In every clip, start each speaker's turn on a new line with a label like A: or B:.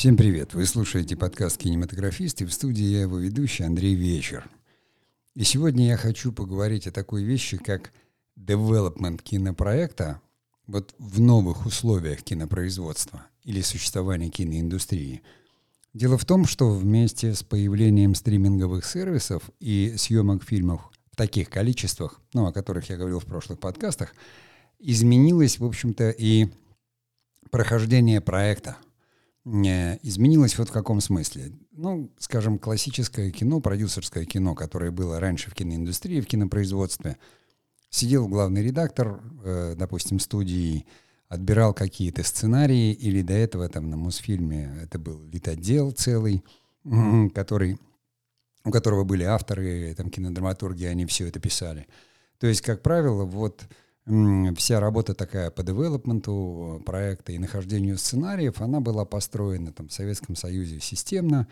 A: Всем привет! Вы слушаете подкаст «Кинематографист» и в студии я его ведущий Андрей Вечер. И сегодня я хочу поговорить о такой вещи, как development кинопроекта вот в новых условиях кинопроизводства или существования киноиндустрии. Дело в том, что вместе с появлением стриминговых сервисов и съемок фильмов в таких количествах, ну, о которых я говорил в прошлых подкастах, изменилось, в общем-то, и прохождение проекта – изменилось вот в каком смысле. Ну, скажем, классическое кино, продюсерское кино, которое было раньше в киноиндустрии, в кинопроизводстве. Сидел главный редактор, э, допустим, студии, отбирал какие-то сценарии, или до этого там на Мосфильме это был литотдел целый, который, у которого были авторы, там кинодраматурги, они все это писали. То есть, как правило, вот вся работа такая по девелопменту проекта и нахождению сценариев, она была построена там в Советском Союзе системно,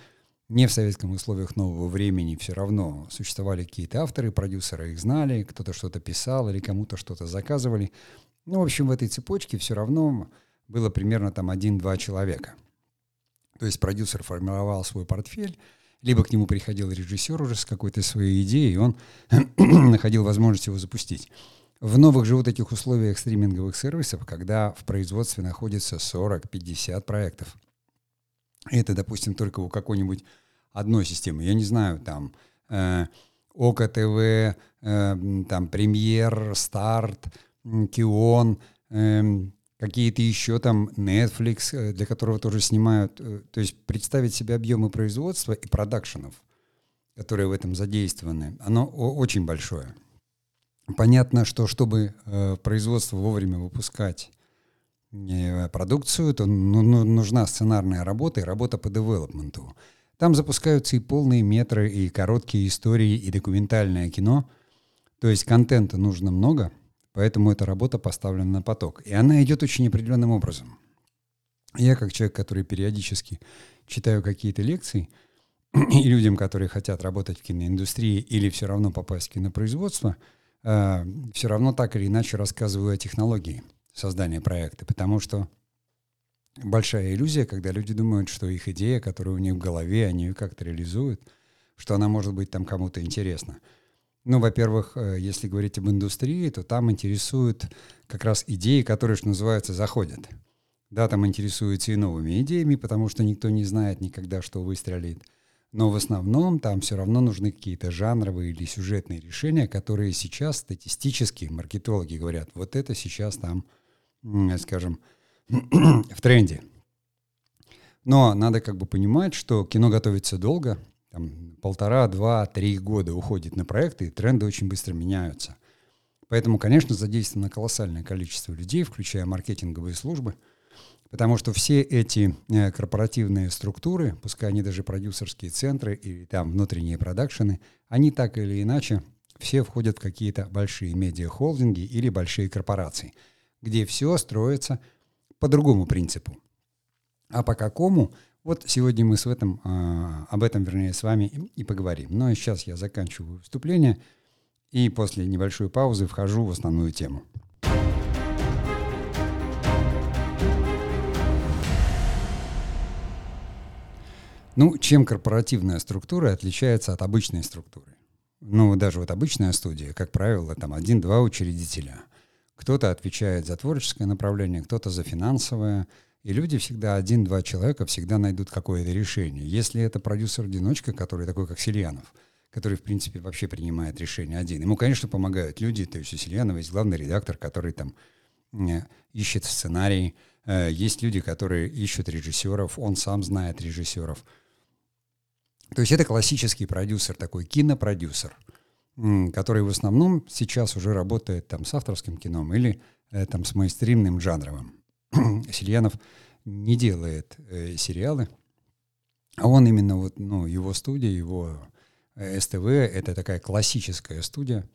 A: не в советском условиях нового времени все равно существовали какие-то авторы, продюсеры их знали, кто-то что-то писал или кому-то что-то заказывали. Ну, в общем, в этой цепочке все равно было примерно там один-два человека. То есть продюсер формировал свой портфель, либо к нему приходил режиссер уже с какой-то своей идеей, и он находил возможность его запустить. В новых же вот этих условиях стриминговых сервисов, когда в производстве находится 40-50 проектов, это, допустим, только у какой-нибудь одной системы, я не знаю, там, э, ОКО э, там, Премьер, Старт, Кион, э, какие-то еще там Netflix, э, для которого тоже снимают. Э, то есть представить себе объемы производства и продакшенов, которые в этом задействованы, оно очень большое. Понятно, что чтобы э, производство вовремя выпускать э, продукцию, то ну, ну, нужна сценарная работа и работа по девелопменту. Там запускаются и полные метры, и короткие истории, и документальное кино. То есть контента нужно много, поэтому эта работа поставлена на поток. И она идет очень определенным образом. Я, как человек, который периодически читаю какие-то лекции, и людям, которые хотят работать в киноиндустрии или все равно попасть в кинопроизводство – э, все равно так или иначе рассказываю о технологии создания проекта, потому что большая иллюзия, когда люди думают, что их идея, которая у них в голове, они ее как-то реализуют, что она может быть там кому-то интересна. Ну, во-первых, э, если говорить об индустрии, то там интересуют как раз идеи, которые, что называется, заходят. Да, там интересуются и новыми идеями, потому что никто не знает никогда, что выстрелит. Но в основном там все равно нужны какие-то жанровые или сюжетные решения, которые сейчас статистически маркетологи говорят, вот это сейчас там, скажем, в тренде. Но надо как бы понимать, что кино готовится долго, там полтора, два, три года уходит на проекты, и тренды очень быстро меняются. Поэтому, конечно, задействовано колоссальное количество людей, включая маркетинговые службы – Потому что все эти э, корпоративные структуры, пускай они даже продюсерские центры или там внутренние продакшены, они так или иначе все входят в какие-то большие медиахолдинги или большие корпорации, где все строится по другому принципу. А по какому? Вот сегодня мы с этом, а, об этом, вернее, с вами и поговорим. Но сейчас я заканчиваю выступление и после небольшой паузы вхожу в основную тему. Ну, чем корпоративная структура отличается от обычной структуры? Ну, даже вот обычная студия, как правило, там один-два учредителя. Кто-то отвечает за творческое направление, кто-то за финансовое. И люди всегда, один-два человека всегда найдут какое-то решение. Если это продюсер-одиночка, который такой, как Сильянов, который, в принципе, вообще принимает решение один. Ему, конечно, помогают люди, то есть у Сильянова есть главный редактор, который там э, ищет сценарий, э, есть люди, которые ищут режиссеров, он сам знает режиссеров. То есть это классический продюсер, такой кинопродюсер, который в основном сейчас уже работает там с авторским кином или э, там с мейнстримным жанровым. Сильянов не делает э, сериалы, а он именно вот, ну, его студия, его э, СТВ, это такая классическая студия,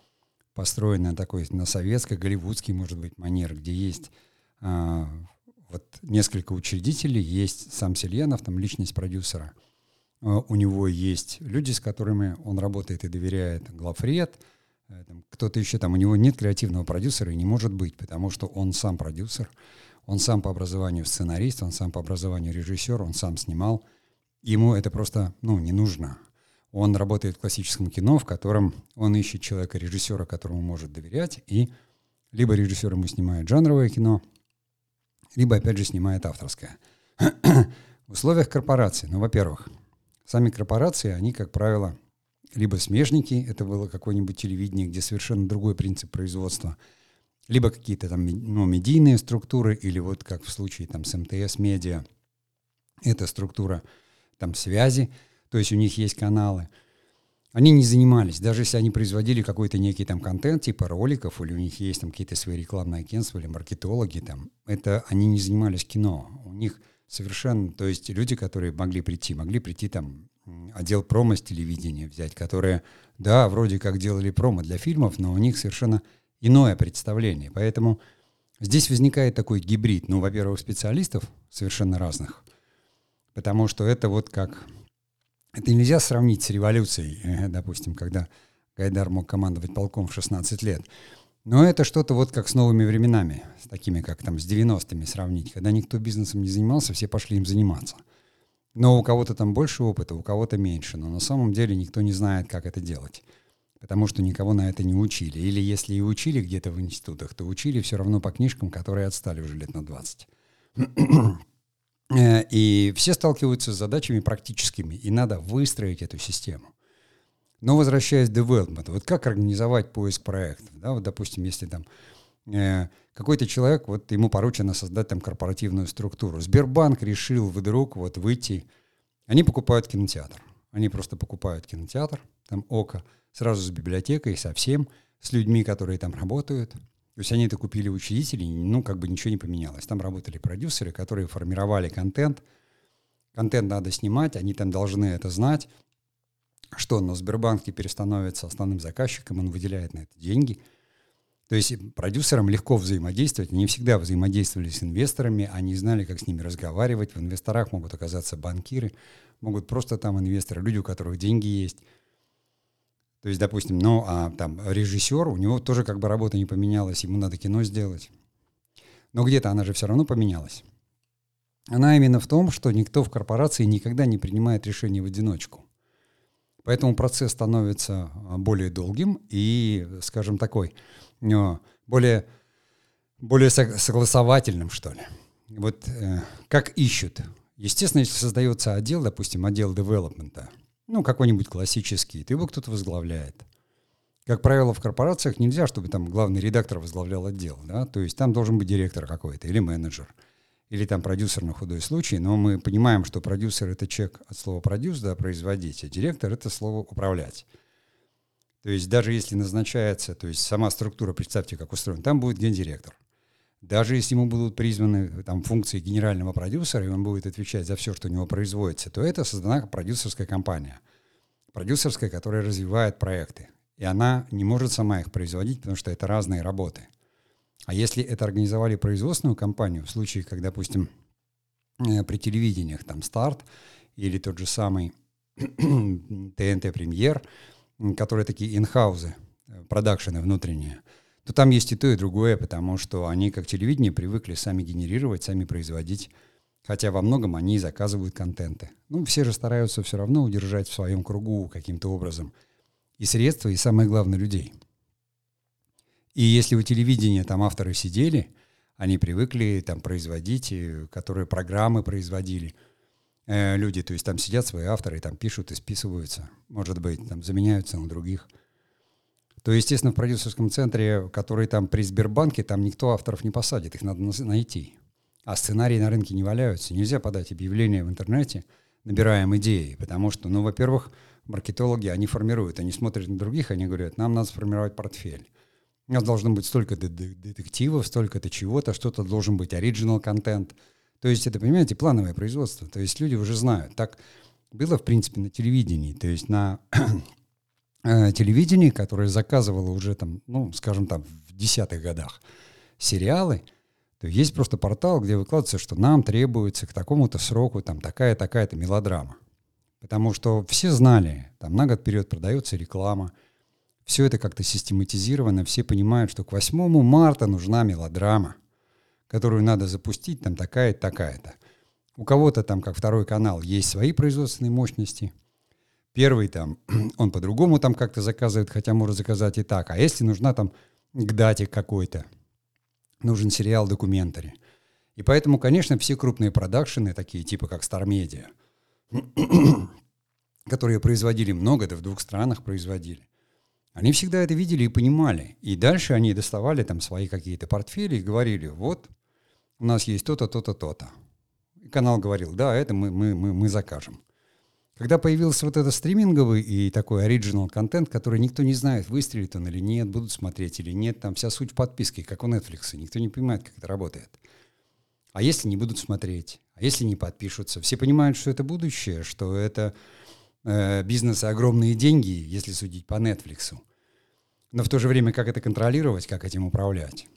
A: построенная такой на советской, голливудский, может быть, манер, где есть а, вот несколько учредителей, есть сам Сильянов, там личность продюсера – у него есть люди, с которыми он работает и доверяет, главред, э, кто-то еще там, у него нет креативного продюсера и не может быть, потому что он сам продюсер, Он сам по образованию сценарист, он сам по образованию режиссер, он сам снимал. Ему это просто, ну, не нужно. Он работает в классическом кино, в котором он ищет человека-режиссера, которому может доверять, и либо режиссер ему снимает жанровое кино, либо, опять же, снимает авторское. в условиях корпорации, ну, во-первых, сами корпорации, они, как правило, либо смежники, это было какое-нибудь телевидение, где совершенно другой принцип производства, либо какие-то там ну, медийные структуры, или вот как в случае там с МТС Медиа, это структура там связи, то есть у них есть каналы. Они не занимались, даже если они производили какой-то некий там контент, типа роликов, или у них есть там какие-то свои рекламные агентства, или маркетологи там, это они не занимались кино. У них совершенно, то есть люди, которые могли прийти, могли прийти там отдел промо с телевидения взять, которые, да, вроде как делали промо для фильмов, но у них совершенно иное представление. Поэтому здесь возникает такой гибрид. Ну, во-первых, специалистов совершенно разных, потому что это вот как... Это нельзя сравнить с революцией, допустим, когда Гайдар мог командовать полком в 16 лет. Но это что-то вот как с новыми временами, с такими, как там с 90-ми сравнить, когда никто бизнесом не занимался, все пошли им заниматься. Но у кого-то там больше опыта, у кого-то меньше, но на самом деле никто не знает, как это делать потому что никого на это не учили. Или если и учили где-то в институтах, то учили все равно по книжкам, которые отстали уже лет на 20. Э, и все сталкиваются с задачами практическими, и надо выстроить эту систему. Но возвращаясь к development, вот как организовать поиск проектов? Да, вот, допустим, если там э, какой-то человек, вот ему поручено создать там корпоративную структуру. Сбербанк решил вдруг вот выйти, они покупают кинотеатр. Они просто покупают кинотеатр, там ОКО, сразу с библиотекой, со всем, с людьми, которые там работают. То есть они это купили учредители, ну, как бы ничего не поменялось. Там работали продюсеры, которые формировали контент. Контент надо снимать, они там должны это знать. Что, но Сбербанк теперь становится основным заказчиком, он выделяет на это деньги. То есть продюсерам легко взаимодействовать. Они всегда взаимодействовали с инвесторами, они знали, как с ними разговаривать. В инвесторах могут оказаться банкиры, могут просто там инвесторы, люди, у которых деньги есть. То есть, допустим, ну, а там режиссер, у него тоже как бы работа не поменялась, ему надо кино сделать. Но где-то она же все равно поменялась. Она именно в том, что никто в корпорации никогда не принимает решения в одиночку. Поэтому процесс становится а, более долгим и, скажем, такой, а, более, более согласовательным, что ли. Вот э, как ищут. Естественно, если создается отдел, допустим, отдел девелопмента – ну, какой-нибудь классический, то его кто-то возглавляет. Как правило, в корпорациях нельзя, чтобы там главный редактор возглавлял отдел, да, то есть там должен быть директор какой-то или менеджер, или там продюсер на худой случай, но мы понимаем, что продюсер — это чек от слова «продюс», да, производить, а директор — это слово «управлять». То есть даже если назначается, то есть сама структура, представьте, как устроена, там будет гендиректор. Даже если ему будут призваны там, функции генерального продюсера, и он будет отвечать за все, что у него производится, то это создана продюсерская компания. Продюсерская, которая развивает проекты. И она не может сама их производить, потому что это разные работы. А если это организовали производственную компанию, в случае, как, допустим, э, при телевидениях там старт или тот же самый ТНТ Премьер, которые такие инхаузы, э, продакшены внутренние – то там есть и то, и другое, потому что они, как телевидение, привыкли сами генерировать, сами производить, хотя во многом они заказывают контенты. Ну, все же стараются все равно удержать в своем кругу каким-то образом и средства, и самое главное, людей. И если у телевидения там авторы сидели, они привыкли там производить, э, которые программы производили, э, люди, то есть там сидят свои авторы, там пишут и списываются, может быть, там заменяются на других – то, естественно, в продюсерском центре, который там при Сбербанке, там никто авторов не посадит, их надо найти. А сценарии на рынке не валяются. Нельзя подать объявление в интернете, набираем идеи, потому что, ну, во-первых, маркетологи, они формируют, они смотрят на других, они говорят, нам надо сформировать портфель. У нас должно быть столько детективов, столько-то чего-то, что-то должен быть оригинал контент. То есть это, понимаете, плановое производство. То есть люди уже знают. Так было, в принципе, на телевидении. То есть на э, телевидении, которое заказывало уже там, ну, скажем там, в десятых годах сериалы, то есть просто портал, где выкладывается, что нам требуется к такому-то сроку там такая-такая-то мелодрама. Потому что все знали, там на год вперед продается реклама, все это как-то систематизировано, все понимают, что к 8 марта нужна мелодрама, которую надо запустить, там такая-то, такая-то. У кого-то там, как второй канал, есть свои производственные мощности. Первый там, он по-другому там как-то заказывает, хотя может заказать и так. А если нужна там к дате какой-то, нужен сериал документари. И поэтому, конечно, все крупные продакшены, такие типа как Star Media, которые производили много, да в двух странах производили, они всегда это видели и понимали. И дальше они доставали там свои какие-то портфели и говорили, вот, у нас есть то-то, то-то, то-то. И канал говорил, да, это мы, мы, мы, мы закажем. Когда появился вот этот стриминговый и такой оригинал контент, который никто не знает, выстрелит он или нет, будут смотреть или нет, там вся суть в подписке, как у Netflix, никто не понимает, как это работает. А если не будут смотреть? А если не подпишутся? Все понимают, что это будущее, что это э, бизнес и огромные деньги, если судить по Netflix. Но в то же время, как это контролировать, как этим управлять?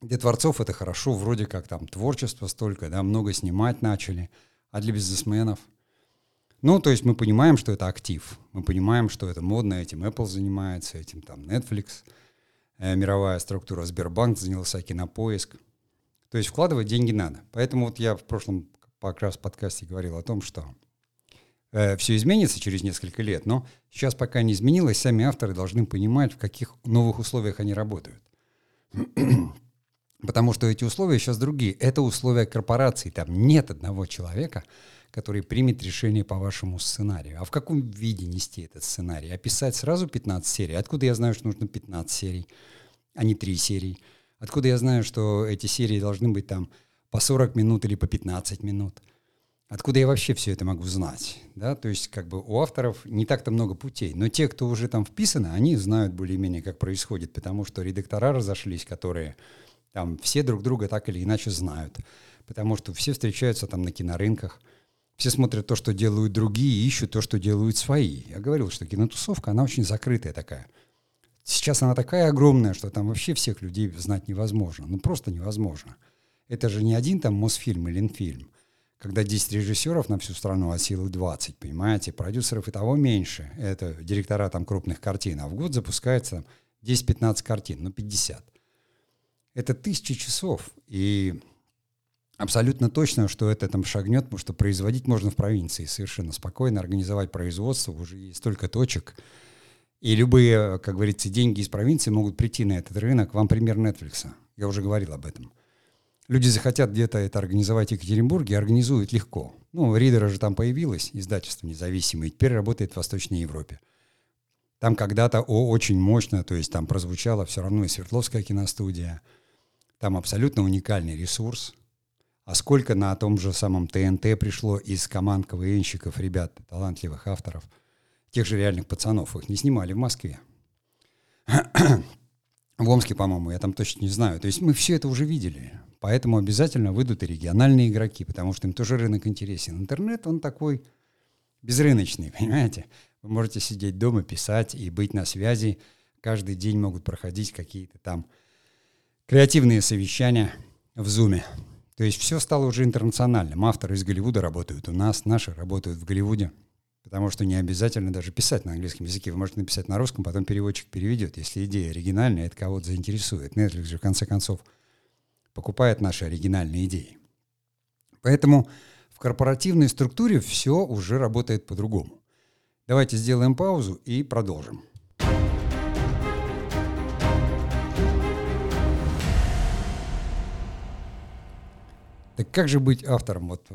A: Для творцов это хорошо, вроде как там творчество столько, да, много снимать начали, а для бизнесменов – ну, то есть мы понимаем, что это актив. Мы понимаем, что это модно, этим Apple занимается, этим там Netflix, э, мировая структура Сбербанк занялся кинопоиск. То есть вкладывать деньги надо. Поэтому вот я в прошлом как раз подкасте говорил о том, что э, все изменится через несколько лет, но сейчас пока не изменилось, сами авторы должны понимать, в каких новых условиях они работают. Потому что эти условия сейчас другие. Это условия корпорации. Там нет одного человека, который примет решение по вашему сценарию. А в каком виде нести этот сценарий? Описать сразу 15 серий? Откуда я знаю, что нужно 15 серий, а не 3 серии? Откуда я знаю, что эти серии должны быть там по 40 минут или по 15 минут? Откуда я вообще все это могу знать? Да? То есть как бы у авторов не так-то много путей. Но те, кто уже там вписаны, они знают более-менее, как происходит, потому что редактора разошлись, которые там все друг друга так или иначе знают. Потому что все встречаются там на кинорынках – все смотрят то, что делают другие, ищут то, что делают свои. Я говорил, что кинотусовка, она очень закрытая такая. Сейчас она такая огромная, что там вообще всех людей знать невозможно. Ну, просто невозможно. Это же не один там Мосфильм или Инфильм. Когда 10 режиссеров на всю страну, а силы 20, понимаете? Продюсеров и того меньше. Это директора там крупных картин. А в год запускается 10-15 картин, ну 50. Это тысячи часов. И абсолютно точно, что это там шагнет, потому что производить можно в провинции совершенно спокойно, организовать производство, уже есть столько точек. И любые, как говорится, деньги из провинции могут прийти на этот рынок. Вам пример Netflix. Я уже говорил об этом. Люди захотят где-то это организовать в Екатеринбурге, организуют легко. Ну, Ридера же там появилось, издательство независимое, теперь работает в Восточной Европе. Там когда-то о, очень мощно, то есть там прозвучала все равно и Свердловская киностудия. Там абсолютно уникальный ресурс – а сколько на том же самом ТНТ пришло из команд КВНщиков, ребят, талантливых авторов, тех же реальных пацанов, их не снимали в Москве. В Омске, по-моему, я там точно не знаю. То есть мы все это уже видели. Поэтому обязательно выйдут и региональные игроки, потому что им тоже рынок интересен. Интернет, он такой безрыночный, понимаете? Вы можете сидеть дома, писать и быть на связи. Каждый день могут проходить какие-то там креативные совещания в Зуме. То есть все стало уже интернациональным. Авторы из Голливуда работают у нас, наши работают в Голливуде. Потому что не обязательно даже писать на английском языке. Вы можете написать на русском, потом переводчик переведет. Если идея оригинальная, это кого-то заинтересует. Netflix же, в конце концов, покупает наши оригинальные идеи. Поэтому в корпоративной структуре все уже работает по-другому. Давайте сделаем паузу и продолжим. Так как же быть автором вот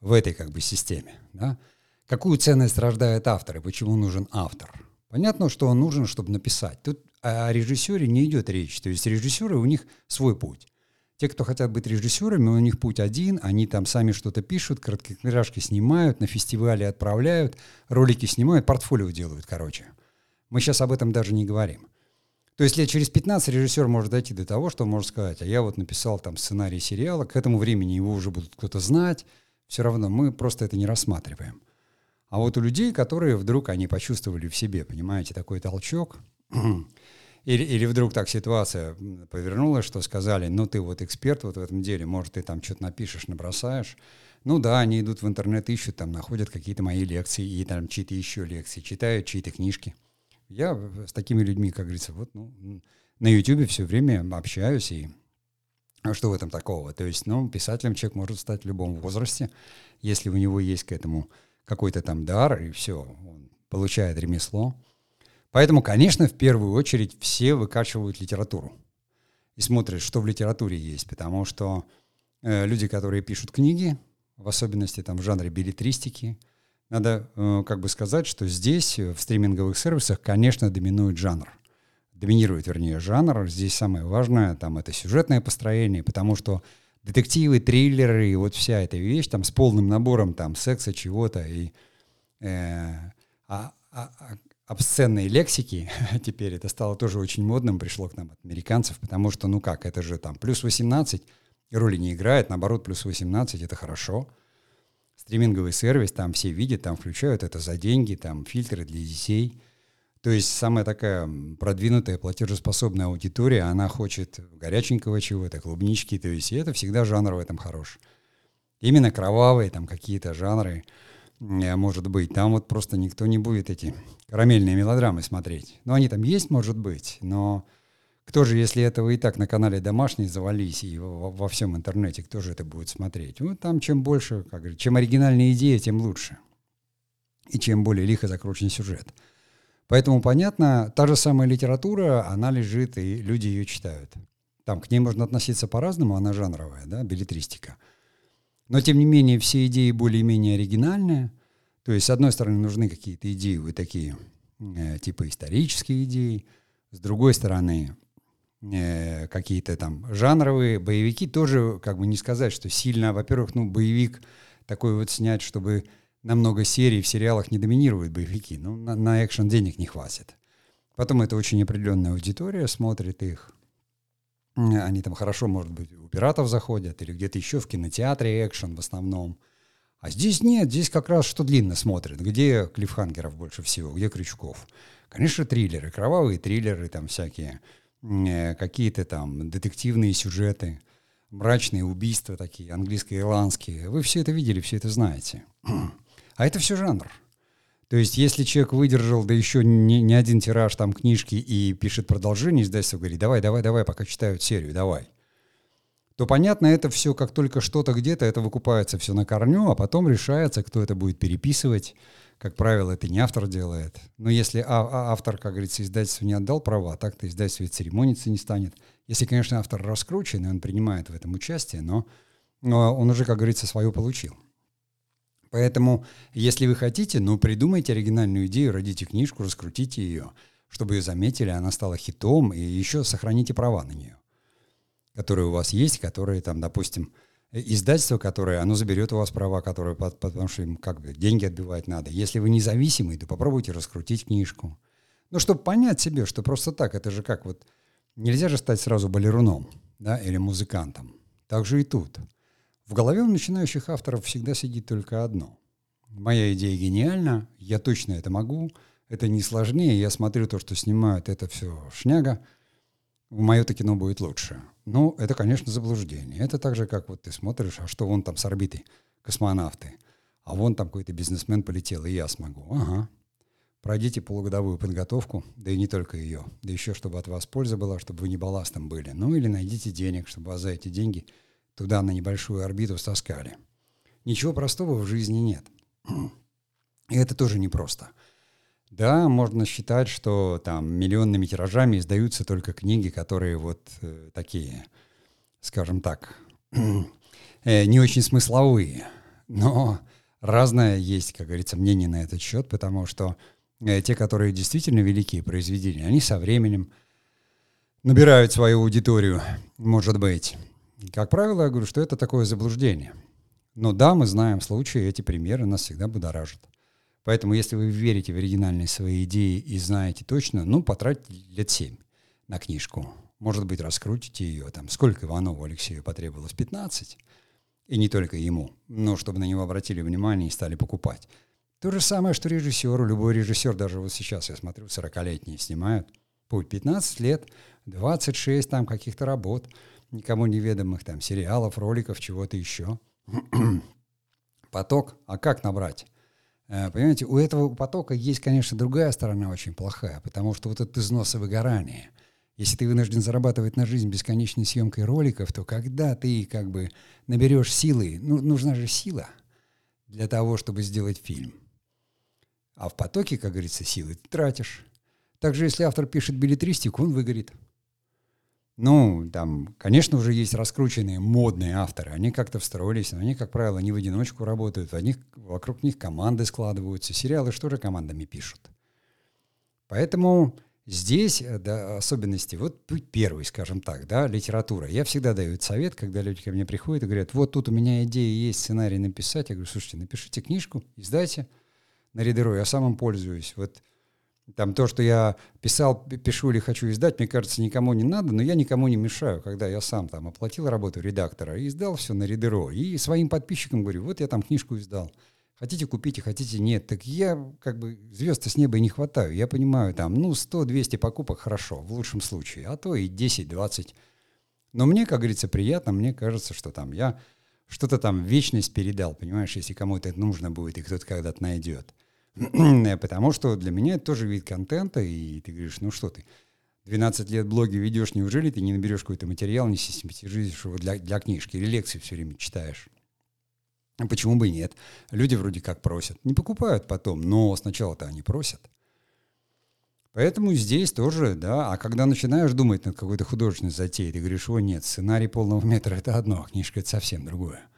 A: в этой как бы системе? Да? Какую ценность рождает автор и почему нужен автор? Понятно, что он нужен, чтобы написать. Тут о режиссере не идет речь. То есть режиссеры, у них свой путь. Те, кто хотят быть режиссерами, у них путь один, они там сами что-то пишут, короткометражки снимают, на фестивале отправляют, ролики снимают, портфолио делают, короче. Мы сейчас об этом даже не говорим. То есть лет через 15 режиссер может дойти до того, что может сказать, а я вот написал там сценарий сериала, к этому времени его уже будут кто-то знать, все равно мы просто это не рассматриваем. А вот у людей, которые вдруг они почувствовали в себе, понимаете, такой толчок, или, или вдруг так ситуация повернулась, что сказали, ну ты вот эксперт вот в этом деле, может ты там что-то напишешь, набросаешь. Ну да, они идут в интернет, ищут, там находят какие-то мои лекции и там чьи-то еще лекции, читают чьи-то книжки – я с такими людьми, как говорится, вот, ну, на YouTube все время общаюсь и А что в этом такого? То есть, ну, писателем человек может стать в любом возрасте, если у него есть к этому какой-то там дар, и все, он получает ремесло. Поэтому, конечно, в первую очередь все выкачивают литературу и смотрят, что в литературе есть, потому что э, люди, которые пишут книги, в особенности там в жанре билетристики, надо э, как бы сказать, что здесь, в стриминговых сервисах, конечно, доминует жанр. Доминирует, вернее, жанр. Здесь самое важное, там, это сюжетное построение, потому что детективы, триллеры и вот вся эта вещь там с полным набором там секса, чего-то и э, а, а, а обсценной лексики, теперь это стало тоже очень модным, пришло к нам от американцев, потому что, ну как, это же там плюс 18, и роли не играет, наоборот, плюс 18 это хорошо. Стриминговый сервис, там все видят, там включают это за деньги, там фильтры для детей. То есть самая такая продвинутая платежеспособная аудитория, она хочет горяченького чего-то, клубнички, то есть и это всегда жанр в этом хорош. Именно кровавые там какие-то жанры, может быть. Там вот просто никто не будет эти карамельные мелодрамы смотреть. Ну, они там есть, может быть, но кто же, если этого и так на канале домашний завались и во, во всем интернете, кто же это будет смотреть? Вот там чем больше, как говорят, чем оригинальная идея, тем лучше. И чем более лихо закручен сюжет. Поэтому, понятно, та же самая литература, она лежит, и люди ее читают. Там к ней можно относиться по-разному, она жанровая, да, билетристика. Но, тем не менее, все идеи более-менее оригинальные. То есть, с одной стороны, нужны какие-то идеи, вы такие, э, типа исторические идеи. С другой стороны, э, какие-то там жанровые боевики тоже, как бы не сказать, что сильно, во-первых, ну, боевик такой вот снять, чтобы на много серий в сериалах не доминируют боевики. Ну, на, на экшен денег не хватит. Потом это очень определенная аудитория смотрит их. Они там хорошо, может быть, у пиратов заходят или где-то еще в кинотеатре экшен в основном. А здесь нет, здесь как раз что длинно смотрят. Где клифхангеров больше всего, где крючков. Конечно, триллеры, кровавые триллеры там всякие, э, какие-то там детективные сюжеты, мрачные убийства такие, английско-ирландские. Вы все это видели, все это знаете. А это все жанр. То есть, если человек выдержал, да еще не, не один тираж там книжки и пишет продолжение, издательство говорит, давай, давай, давай, пока читают серию, давай. То понятно, это все как только что-то где-то, это выкупается все на корню, а потом решается, кто это будет переписывать. Как правило, это не автор делает. Но если а, а автор, как говорится, издательство не отдал права, так-то издательство ведь церемониться не станет. Если, конечно, автор раскручен, и он принимает в этом участие, но, но он уже, как говорится, свое получил. Поэтому, если вы хотите, ну, придумайте оригинальную идею, родите книжку, раскрутите ее, чтобы ее заметили, она стала хитом, и еще сохраните права на нее, которые у вас есть, которые там, допустим, издательство, которое, оно заберет у вас права, которые, потому что им как бы деньги отбивать надо. Если вы независимый, то попробуйте раскрутить книжку. Ну, чтобы понять себе, что просто так, это же как вот, нельзя же стать сразу балеруном, да, или музыкантом. Так же и тут. В голове у начинающих авторов всегда сидит только одно. Моя идея гениальна, я точно это могу, это не сложнее, я смотрю то, что снимают, это все шняга, мое-то кино будет лучше. Ну, это, конечно, заблуждение. Это так же, как вот ты смотришь, а что вон там с орбиты, космонавты, а вон там какой-то бизнесмен полетел, и я смогу. Ага. Пройдите полугодовую подготовку, да и не только ее, да еще, чтобы от вас польза была, чтобы вы не балластом были. Ну, или найдите денег, чтобы вас за эти деньги – туда на небольшую орбиту стаскали. Ничего простого в жизни нет. И это тоже непросто. Да, можно считать, что там миллионными тиражами издаются только книги, которые вот э, такие, скажем так, э, не очень смысловые. Но разное есть, как говорится, мнение на этот счет, потому что э, те, которые действительно великие произведения, они со временем набирают свою аудиторию, может быть. Как правило, я говорю, что это такое заблуждение. Но да, мы знаем случаи, эти примеры нас всегда будоражат. Поэтому, если вы верите в оригинальные свои идеи и знаете точно, ну, потратьте лет семь на книжку. Может быть, раскрутите ее. Там, сколько Иванову Алексею потребовалось? 15? И не только ему, но чтобы на него обратили внимание и стали покупать. То же самое, что режиссеру. Любой режиссер, даже вот сейчас, я смотрю, 40-летние снимают. Путь 15 лет, 26 там каких-то работ – никому неведомых там сериалов, роликов, чего-то еще. Поток, а как набрать? Э, понимаете, у этого потока есть, конечно, другая сторона очень плохая, потому что вот этот износ и выгорание. Если ты вынужден зарабатывать на жизнь бесконечной съемкой роликов, то когда ты как бы наберешь силы, ну, нужна же сила для того, чтобы сделать фильм. А в потоке, как говорится, силы ты тратишь. Также, если автор пишет билетристику, он выгорит. Ну, там, конечно, уже есть раскрученные модные авторы. Они как-то встроились, но они, как правило, не в одиночку работают. В них, вокруг них команды складываются. Сериалы что же командами пишут. Поэтому Здесь э, да, особенности, вот первый, скажем так, да, литература. Я всегда даю совет, когда люди ко мне приходят и говорят, вот тут у меня идея есть, сценарий написать. Я говорю, слушайте, напишите книжку, издайте на Ридеру, я сам им пользуюсь. Вот там то, что я писал, пишу или хочу издать, мне кажется, никому не надо, но я никому не мешаю, когда я сам там оплатил работу редактора и издал все на Ридеро. И своим подписчикам говорю, вот я там книжку издал. Хотите купите, хотите нет. Так я как бы звезд с неба не хватаю. Я понимаю, там, ну, 100-200 покупок хорошо, в лучшем случае, а то и 10-20. Но мне, как говорится, приятно, мне кажется, что там я что-то там вечность передал, понимаешь, если кому-то это нужно будет, и кто-то когда-то найдет. Потому что для меня это тоже вид контента, и ты говоришь, ну что ты, 12 лет блоги ведешь, неужели ты не наберешь какой-то материал, не систематизируешь его для, для книжки или лекции все время читаешь? Почему бы и нет? Люди вроде как просят. Не покупают потом, но сначала-то они просят. Поэтому здесь тоже, да, а когда начинаешь думать над какой-то художественной затеей, ты говоришь, о нет, сценарий полного метра — это одно, а книжка — это совсем другое.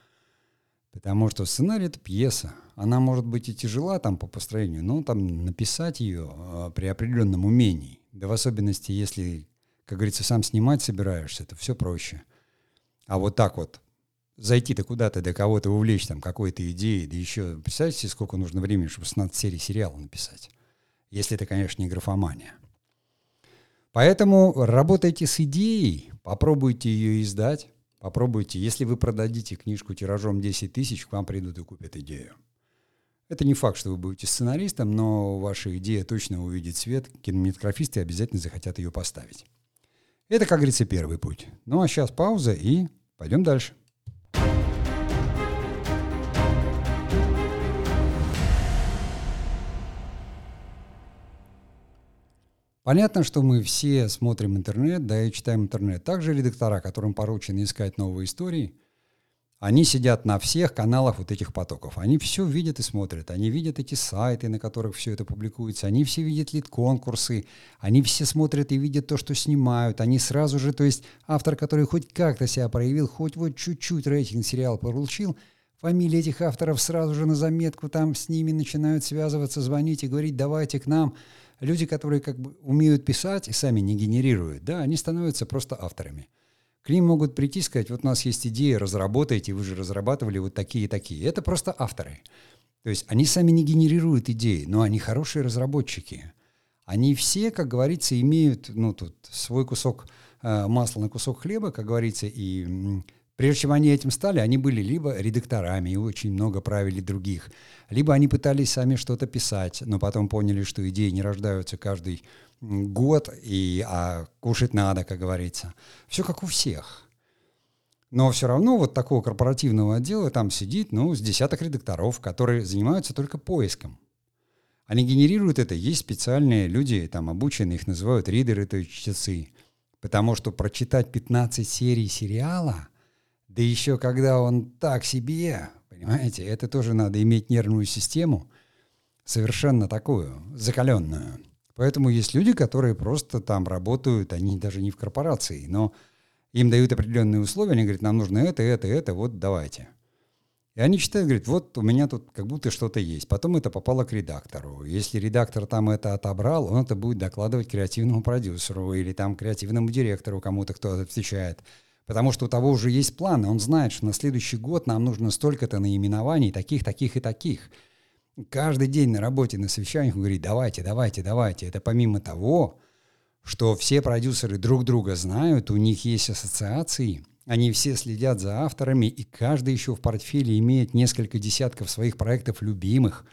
A: Потому что сценарий — это пьеса. Она может быть и тяжела там по построению, но там написать ее а, при определенном умении, да в особенности, если, как говорится, сам снимать собираешься, это все проще. А вот так вот зайти-то куда-то, до кого-то увлечь там какой-то идеей, да еще, представьте, сколько нужно времени, чтобы 16 серий сериала написать. Если это, конечно, не графомания. Поэтому работайте с идеей, попробуйте ее издать, попробуйте. Если вы продадите книжку тиражом 10 тысяч, к вам придут и купят идею. Это не факт, что вы будете сценаристом, но ваша идея точно увидит свет, кинематографисты обязательно захотят ее поставить. Это, как говорится, первый путь. Ну а сейчас пауза и пойдем дальше. Понятно, что мы все смотрим интернет, да и читаем интернет. Также редактора, которым поручено искать новые истории, они сидят на всех каналах вот этих потоков. Они все видят и смотрят. Они видят эти сайты, на которых все это публикуется. Они все видят лид-конкурсы. Они все смотрят и видят то, что снимают. Они сразу же, то есть автор, который хоть как-то себя проявил, хоть вот чуть-чуть рейтинг сериала получил, фамилии этих авторов сразу же на заметку там с ними начинают связываться, звонить и говорить, давайте к нам люди, которые как бы умеют писать и сами не генерируют, да, они становятся просто авторами. К ним могут прийти и сказать, вот у нас есть идея, разработайте, вы же разрабатывали вот такие и такие. Это просто авторы. То есть они сами не генерируют идеи, но они хорошие разработчики. Они все, как говорится, имеют ну, тут свой кусок э, масла на кусок хлеба, как говорится, и Прежде чем они этим стали, они были либо редакторами и очень много правили других, либо они пытались сами что-то писать, но потом поняли, что идеи не рождаются каждый год, и, а кушать надо, как говорится. Все как у всех. Но все равно вот такого корпоративного отдела там сидит, ну, с десяток редакторов, которые занимаются только поиском. Они генерируют это. Есть специальные люди, там обученные, их называют ридеры, то есть чтецы. Потому что прочитать 15 серий сериала – да еще когда он так себе, понимаете, это тоже надо иметь нервную систему, совершенно такую, закаленную. Поэтому есть люди, которые просто там работают, они даже не в корпорации, но им дают определенные условия, они говорят, нам нужно это, это, это, вот давайте. И они читают, говорят, вот у меня тут как будто что-то есть. Потом это попало к редактору. Если редактор там это отобрал, он это будет докладывать креативному продюсеру или там креативному директору, кому-то кто отвечает. Потому что у того уже есть планы. Он знает, что на следующий год нам нужно столько-то наименований, таких, таких и таких. Каждый день на работе, на совещаниях он говорит, давайте, давайте, давайте. Это помимо того, что все продюсеры друг друга знают, у них есть ассоциации, они все следят за авторами, и каждый еще в портфеле имеет несколько десятков своих проектов любимых,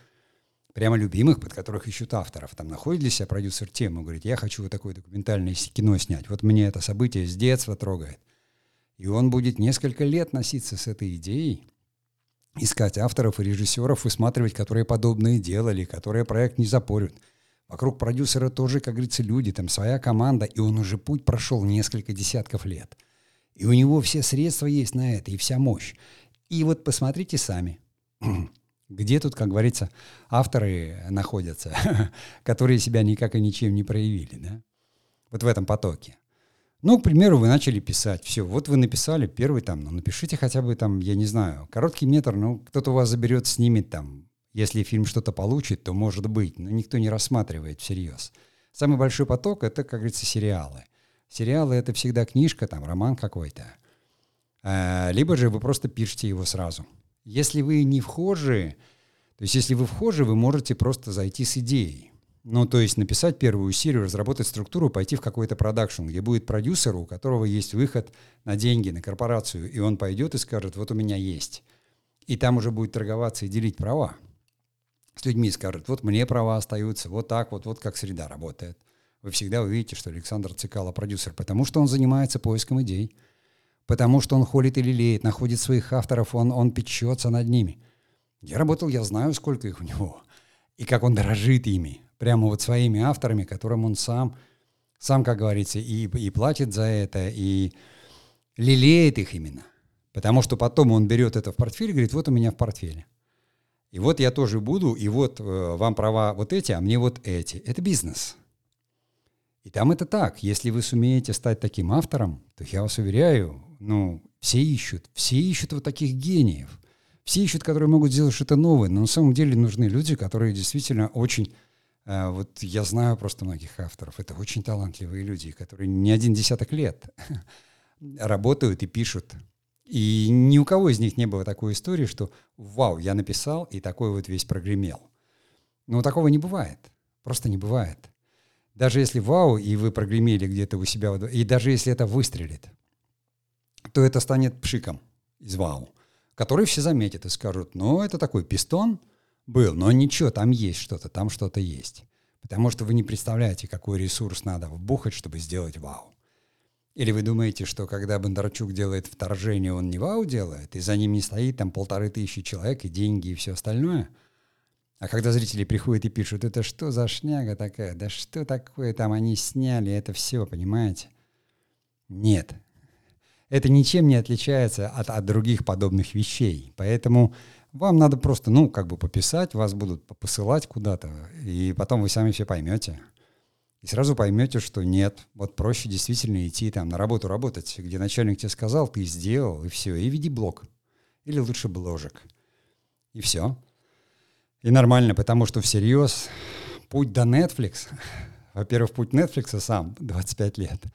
A: прямо любимых, под которых ищут авторов. Там находит для себя продюсер тему, говорит, я хочу вот такое документальное кино снять. Вот мне это событие с детства трогает. И он будет несколько лет носиться с этой идеей, искать авторов и режиссеров, высматривать, которые подобные делали, которые проект не запорют. Вокруг продюсера тоже, как говорится, люди, там своя команда, и он уже путь прошел несколько десятков лет. И у него все средства есть на это, и вся мощь. И вот посмотрите сами, где тут, как говорится, авторы находятся, которые себя никак и ничем не проявили, да? Вот в этом потоке. Ну, к примеру, вы начали писать, все, вот вы написали первый там, ну, напишите хотя бы там, я не знаю, короткий метр, ну, кто-то у вас заберет, снимет там, если фильм что-то получит, то может быть, но никто не рассматривает всерьез. Самый большой поток — это, как говорится, сериалы. Сериалы — это всегда книжка, там, роман какой-то. А, либо же вы просто пишете его сразу. Если вы не вхожи, то есть если вы вхожи, вы можете просто зайти с идеей. Ну, то есть написать первую серию, разработать структуру, пойти в какой-то продакшн, где будет продюсер, у которого есть выход на деньги, на корпорацию, и он пойдет и скажет, вот у меня есть. И там уже будет торговаться и делить права. С людьми скажет, вот мне права остаются, вот так вот, вот как среда работает. Вы всегда увидите, что Александр Цикало продюсер, потому что он занимается поиском идей, потому что он холит и лелеет, находит своих авторов, он, он печется над ними. Я работал, я знаю, сколько их у него, и как он дорожит ими прямо вот своими авторами, которым он сам, сам, как говорится, и, и платит за это, и лелеет их именно. Потому что потом он берет это в портфель и говорит, вот у меня в портфеле. И вот я тоже буду, и вот э, вам права вот эти, а мне вот эти. Это бизнес. И там это так. Если вы сумеете стать таким автором, то я вас уверяю, ну, все ищут, все ищут вот таких гениев. Все ищут, которые могут сделать что-то новое, но на самом деле нужны люди, которые действительно очень вот я знаю просто многих авторов. Это очень талантливые люди, которые не один десяток лет работают и пишут. И ни у кого из них не было такой истории, что «Вау, я написал, и такой вот весь прогремел». Но такого не бывает. Просто не бывает. Даже если «Вау», и вы прогремели где-то у себя, и даже если это выстрелит, то это станет пшиком из «Вау», который все заметят и скажут «Ну, это такой пистон», был, но ничего, там есть что-то, там что-то есть. Потому что вы не представляете, какой ресурс надо вбухать, чтобы сделать вау. Или вы думаете, что когда Бондарчук делает вторжение, он не вау делает, и за ним не стоит там полторы тысячи человек, и деньги, и все остальное? А когда зрители приходят и пишут, это что за шняга такая, да что такое там они сняли, это все, понимаете? Нет. Это ничем не отличается от, от других подобных вещей. Поэтому вам надо просто, ну, как бы пописать, вас будут посылать куда-то, и потом вы сами все поймете. И сразу поймете, что нет, вот проще действительно идти там на работу работать, где начальник тебе сказал, ты сделал, и все, и веди блог. Или лучше бложек. И все. И нормально, потому что всерьез путь до Netflix, во-первых, путь Netflix сам 25 лет –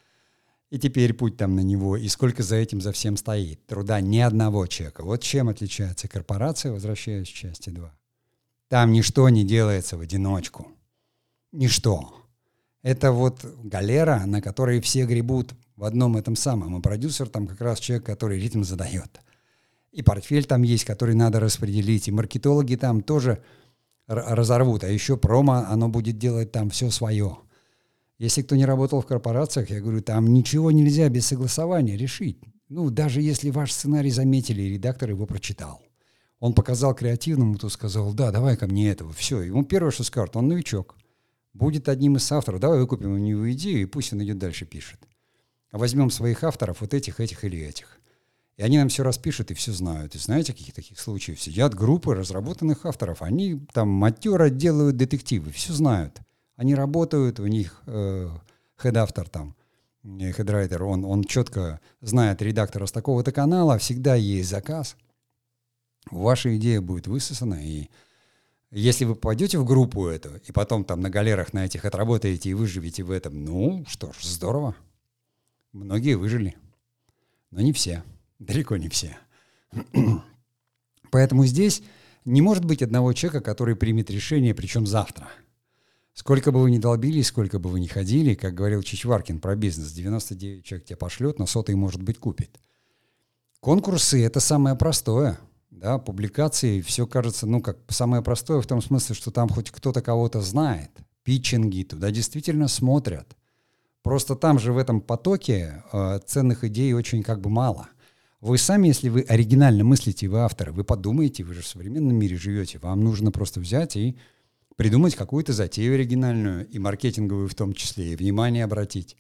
A: и теперь путь там на него, и сколько за этим за всем стоит. Труда ни одного человека. Вот чем отличается корпорация, возвращаясь к части 2. Там ничто не делается в одиночку. Ничто. Это вот галера, на которой все гребут в одном этом самом. И продюсер там как раз человек, который ритм задает. И портфель там есть, который надо распределить. И маркетологи там тоже разорвут. А еще промо, оно будет делать там все свое. Если кто не работал в корпорациях, я говорю, там ничего нельзя без согласования решить. Ну, даже если ваш сценарий заметили, редактор его прочитал. Он показал креативному, то сказал, да, давай ко мне этого. Все, ему первое, что скажет, он новичок. Будет одним из авторов, давай выкупим у него идею, и пусть он идет дальше пишет. А возьмем своих авторов, вот этих, этих или этих. И они нам все распишут и все знают. И знаете, каких таких случаев? Сидят группы разработанных авторов, они там матеро делают детективы, все знают. Они работают, у них э, хед-автор там, э, хедрайтер, он, он четко знает редактора с такого-то канала, всегда есть заказ. Ваша идея будет высосана, и если вы попадете в группу эту, и потом там на галерах на этих отработаете и выживете в этом, ну что ж, здорово. Многие выжили, но не все, далеко не все. Поэтому здесь не может быть одного человека, который примет решение, причем завтра – Сколько бы вы ни долбились, сколько бы вы ни ходили, как говорил Чичваркин про бизнес, 99 человек тебя пошлет, но сотый, может быть, купит. Конкурсы — это самое простое. Да, публикации, все кажется, ну, как самое простое в том смысле, что там хоть кто-то кого-то знает. Питчинги туда действительно смотрят. Просто там же в этом потоке э, ценных идей очень как бы мало. Вы сами, если вы оригинально мыслите, вы авторы, вы подумаете, вы же в современном мире живете, вам нужно просто взять и придумать какую-то затею оригинальную, и маркетинговую в том числе, и внимание обратить.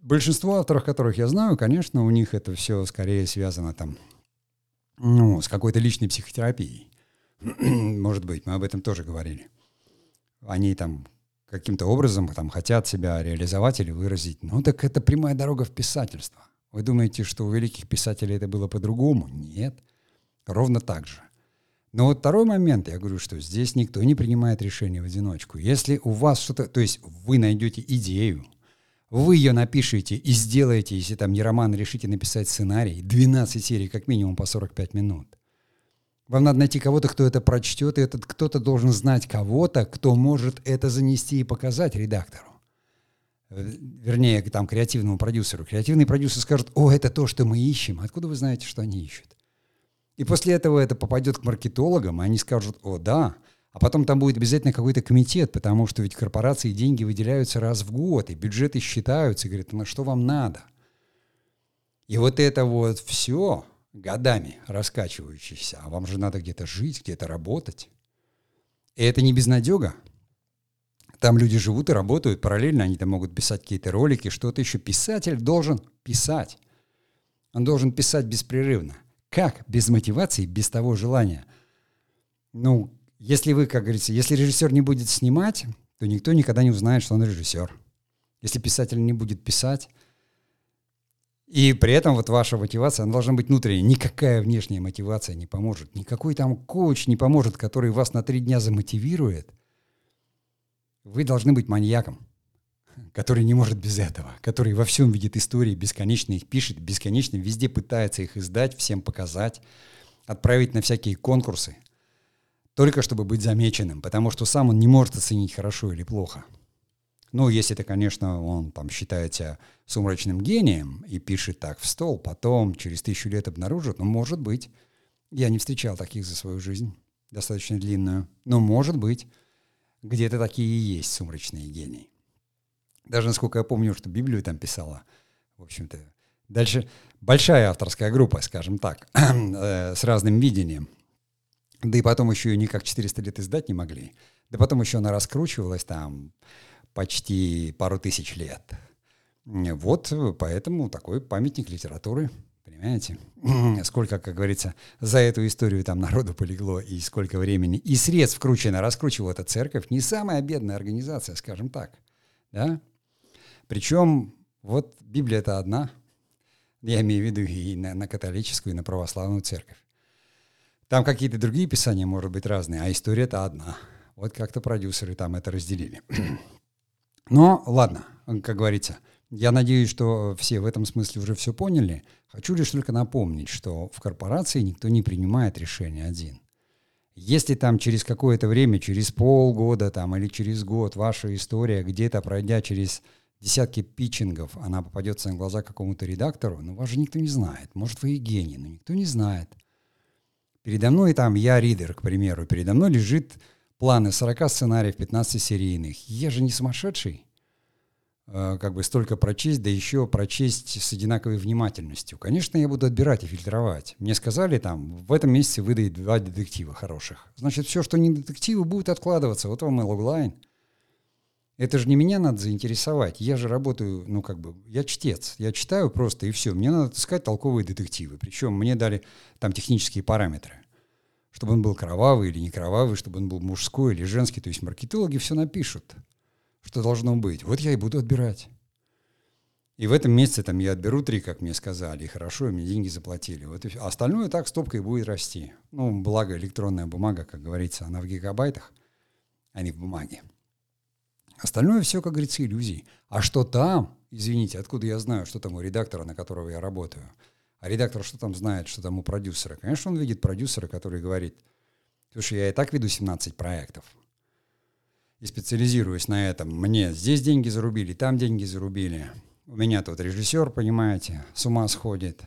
A: Большинство авторов, которых я знаю, конечно, у них это все скорее связано там, ну, с какой-то личной психотерапией. Может быть, мы об этом тоже говорили. Они там каким-то образом там хотят себя реализовать или выразить. Ну так это прямая дорога в писательство. Вы думаете, что у великих писателей это было по-другому? Нет. Ровно так же. Но вот второй момент, я говорю, что здесь никто не принимает решение в одиночку. Если у вас что-то, то есть вы найдете идею, вы ее напишите и сделаете, если там не роман, решите написать сценарий, 12 серий как минимум по 45 минут. Вам надо найти кого-то, кто это прочтет, и этот кто-то должен знать кого-то, кто может это занести и показать редактору. Вернее, там, креативному продюсеру. Креативный продюсер скажет, о, это то, что мы ищем. Откуда вы знаете, что они ищут? И после этого это попадет к маркетологам, и они скажут, о, да, а потом там будет обязательно какой-то комитет, потому что ведь корпорации деньги выделяются раз в год, и бюджеты считаются, и говорят, на что вам надо? И вот это вот все годами раскачивающееся, а вам же надо где-то жить, где-то работать. И это не безнадега. Там люди живут и работают параллельно, они там могут писать какие-то ролики, что-то еще. Писатель должен писать. Он должен писать беспрерывно. Как? Без мотивации, без того желания. Ну, если вы, как говорится, если режиссер не будет снимать, то никто никогда не узнает, что он режиссер. Если писатель не будет писать, и при этом вот ваша мотивация, она должна быть внутренняя. Никакая внешняя мотивация не поможет. Никакой там коуч не поможет, который вас на три дня замотивирует. Вы должны быть маньяком, который не может без этого, который во всем видит истории, бесконечно их пишет, бесконечно везде пытается их издать, всем показать, отправить на всякие конкурсы – только чтобы быть замеченным, потому что сам он не может оценить хорошо или плохо. Ну, если это, конечно, он там считает себя сумрачным гением и пишет так в стол, потом через тысячу лет обнаружит, ну, может быть. Я не встречал таких за свою жизнь, достаточно длинную. Но, может быть, где-то такие и есть сумрачные гении. Даже, насколько я помню, что Библию там писала, в общем-то. Дальше большая авторская группа, скажем так, э, с разным видением – да и потом еще ее никак 400 лет издать не могли. Да потом еще она раскручивалась там почти пару тысяч лет. Вот поэтому такой памятник литературы, понимаете? Сколько, как говорится, за эту историю там народу полегло и сколько времени и средств вкручено, раскручивала эта церковь. Не самая бедная организация, скажем так. Да? Причем вот Библия это одна. Я имею в виду и на, на католическую, и на православную церковь. Там какие-то другие писания, может быть, разные, а история это одна. Вот как-то продюсеры там это разделили. Но ладно, как говорится, я надеюсь, что все в этом смысле уже все поняли. Хочу лишь только напомнить, что в корпорации никто не принимает решение один. Если там через какое-то время, через полгода там, или через год ваша история где-то пройдя через десятки питчингов, она попадется на глаза какому-то редактору, ну вас же никто не знает. Может, вы и гений, но никто не знает. Передо мной там, я ридер, к примеру, передо мной лежит планы 40 сценариев, 15 серийных. Я же не сумасшедший. Э, как бы столько прочесть, да еще прочесть с одинаковой внимательностью. Конечно, я буду отбирать и фильтровать. Мне сказали там, в этом месяце выдают два детектива хороших. Значит, все, что не детективы, будет откладываться. Вот вам и логлайн. Это же не меня надо заинтересовать. Я же работаю, ну как бы, я чтец. Я читаю просто и все. Мне надо искать толковые детективы. Причем мне дали там технические параметры. Чтобы он был кровавый или не кровавый, чтобы он был мужской или женский. То есть маркетологи все напишут, что должно быть. Вот я и буду отбирать. И в этом месяце там я отберу три, как мне сказали, и хорошо, и мне деньги заплатили. Вот и. А остальное так стопкой будет расти. Ну, благо электронная бумага, как говорится, она в гигабайтах, а не в бумаге. Остальное все, как говорится, иллюзии. А что там, извините, откуда я знаю, что там у редактора, на которого я работаю? А редактор что там знает, что там у продюсера? Конечно, он видит продюсера, который говорит, слушай, я и так веду 17 проектов. И специализируюсь на этом. Мне здесь деньги зарубили, там деньги зарубили. У меня тут режиссер, понимаете, с ума сходит.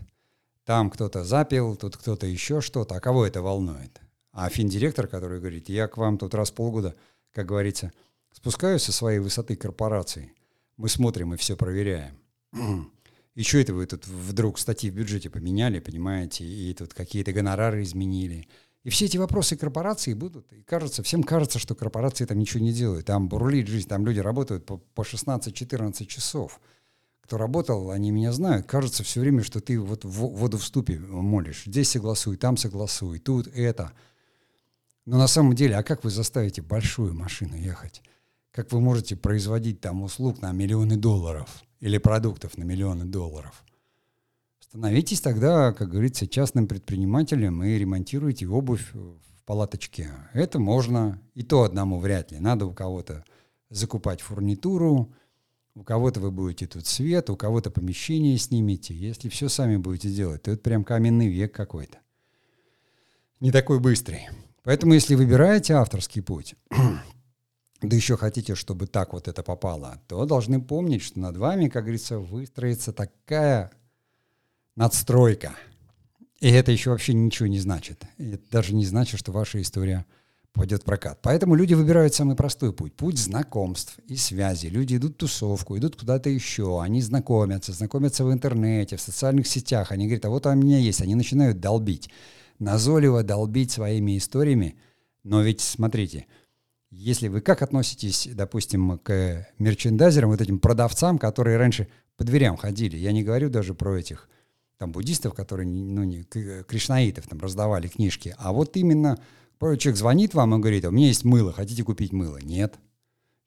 A: Там кто-то запил, тут кто-то еще что-то. А кого это волнует? А финдиректор, который говорит, я к вам тут раз в полгода, как говорится, Спускаюсь со своей высоты корпорации. Мы смотрим и все проверяем. И что это вы тут вдруг статьи в бюджете поменяли, понимаете, и тут какие-то гонорары изменили, И все эти вопросы корпорации будут. И кажется, всем кажется, что корпорации там ничего не делают. Там бурлит жизнь, там люди работают по, по 16-14 часов. Кто работал, они меня знают. Кажется все время, что ты вот в воду в ступе молишь. Здесь согласуй, там согласуй, тут это. Но на самом деле, а как вы заставите большую машину ехать? Как вы можете производить там услуг на миллионы долларов или продуктов на миллионы долларов? Становитесь тогда, как говорится, частным предпринимателем и ремонтируйте обувь в палаточке. Это можно, и то одному вряд ли. Надо у кого-то закупать фурнитуру, у кого-то вы будете тут свет, у кого-то помещение снимете. Если все сами будете делать, то это прям каменный век какой-то. Не такой быстрый. Поэтому, если выбираете авторский путь, да еще хотите, чтобы так вот это попало, то должны помнить, что над вами, как говорится, выстроится такая надстройка. И это еще вообще ничего не значит. Это даже не значит, что ваша история пойдет в прокат. Поэтому люди выбирают самый простой путь. Путь знакомств и связи. Люди идут в тусовку, идут куда-то еще, они знакомятся, знакомятся в интернете, в социальных сетях. Они говорят, а вот у меня есть. Они начинают долбить. Назойливо долбить своими историями. Но ведь, смотрите, если вы как относитесь, допустим, к мерчендайзерам, вот этим продавцам, которые раньше по дверям ходили, я не говорю даже про этих там буддистов, которые, ну, не, кришнаитов там раздавали книжки, а вот именно человек звонит вам и говорит, «А у меня есть мыло, хотите купить мыло? Нет.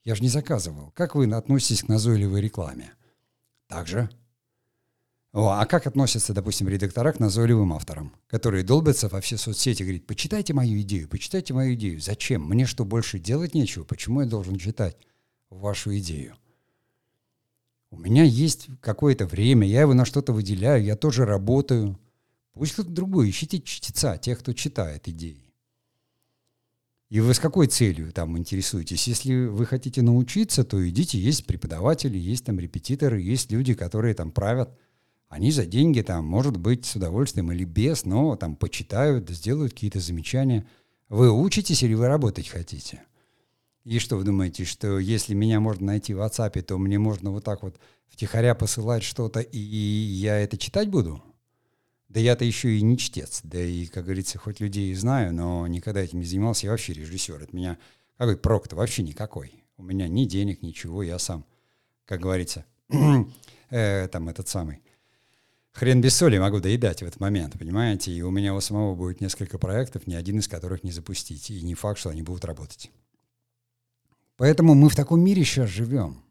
A: Я же не заказывал. Как вы относитесь к назойливой рекламе? Так же. О, а как относятся, допустим, редактора к назойливым авторам, которые долбятся во все соцсети, говорят, почитайте мою идею, почитайте мою идею. Зачем? Мне что, больше делать нечего? Почему я должен читать вашу идею? У меня есть какое-то время, я его на что-то выделяю, я тоже работаю. Пусть кто-то другой, ищите чтеца, тех, кто читает идеи. И вы с какой целью там интересуетесь? Если вы хотите научиться, то идите, есть преподаватели, есть там репетиторы, есть люди, которые там правят. Они за деньги там, может быть, с удовольствием или без, но там почитают, сделают какие-то замечания. Вы учитесь или вы работать хотите? И что вы думаете, что если меня можно найти в WhatsApp, то мне можно вот так вот втихаря посылать что-то, и я это читать буду? Да я-то еще и не чтец. Да и, как говорится, хоть людей и знаю, но никогда этим не занимался. Я вообще режиссер. От меня какой прок-то вообще никакой. У меня ни денег, ничего. Я сам, как говорится, э, там этот самый хрен без соли могу доедать в этот момент, понимаете? И у меня у самого будет несколько проектов, ни один из которых не запустить. И не факт, что они будут работать. Поэтому мы в таком мире сейчас живем.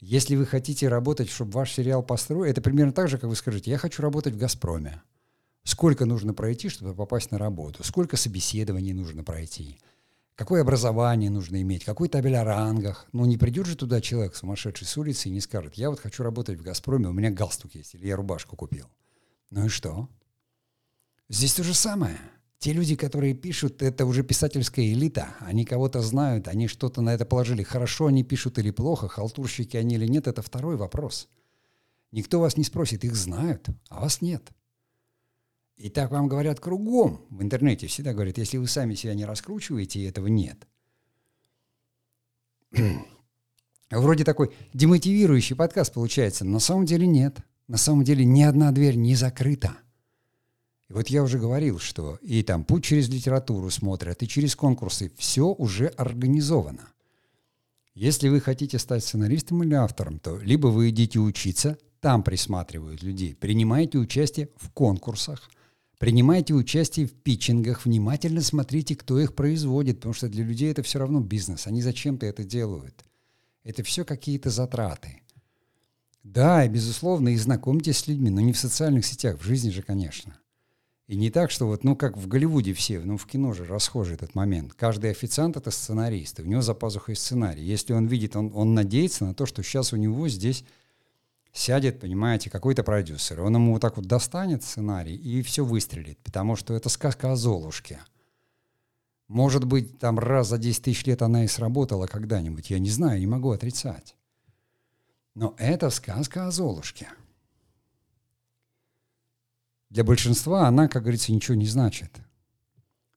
A: Если вы хотите работать, чтобы ваш сериал построил, это примерно так же, как вы скажете, я хочу работать в «Газпроме». Сколько нужно пройти, чтобы попасть на работу? Сколько собеседований нужно пройти? Какое образование нужно иметь? Какой табель о рангах? Ну, не придет же туда человек, сумасшедший с улицы, и не скажет, я вот хочу работать в «Газпроме», у меня галстук есть, или я рубашку купил. Ну и что? Здесь то же самое – те люди, которые пишут, это уже писательская элита. Они кого-то знают, они что-то на это положили. Хорошо они пишут или плохо, халтурщики они или нет, это второй вопрос. Никто вас не спросит, их знают, а вас нет. И так вам говорят кругом в интернете. Всегда говорят, если вы сами себя не раскручиваете, этого нет. Вроде такой демотивирующий подкаст получается, но на самом деле нет. На самом деле ни одна дверь не закрыта. И вот я уже говорил, что и там путь через литературу смотрят, и через конкурсы. Все уже организовано. Если вы хотите стать сценаристом или автором, то либо вы идите учиться, там присматривают людей, принимайте участие в конкурсах, принимайте участие в питчингах, внимательно смотрите, кто их производит, потому что для людей это все равно бизнес, они зачем-то это делают. Это все какие-то затраты. Да, и безусловно, и знакомьтесь с людьми, но не в социальных сетях, в жизни же, конечно. И не так, что вот, ну, как в Голливуде все, ну, в кино же расхожий этот момент. Каждый официант — это сценарист, и у него за пазухой сценарий. Если он видит, он, он надеется на то, что сейчас у него здесь сядет, понимаете, какой-то продюсер. Он ему вот так вот достанет сценарий и все выстрелит, потому что это сказка о Золушке. Может быть, там раз за 10 тысяч лет она и сработала когда-нибудь, я не знаю, не могу отрицать. Но это сказка о Золушке — для большинства она, как говорится, ничего не значит.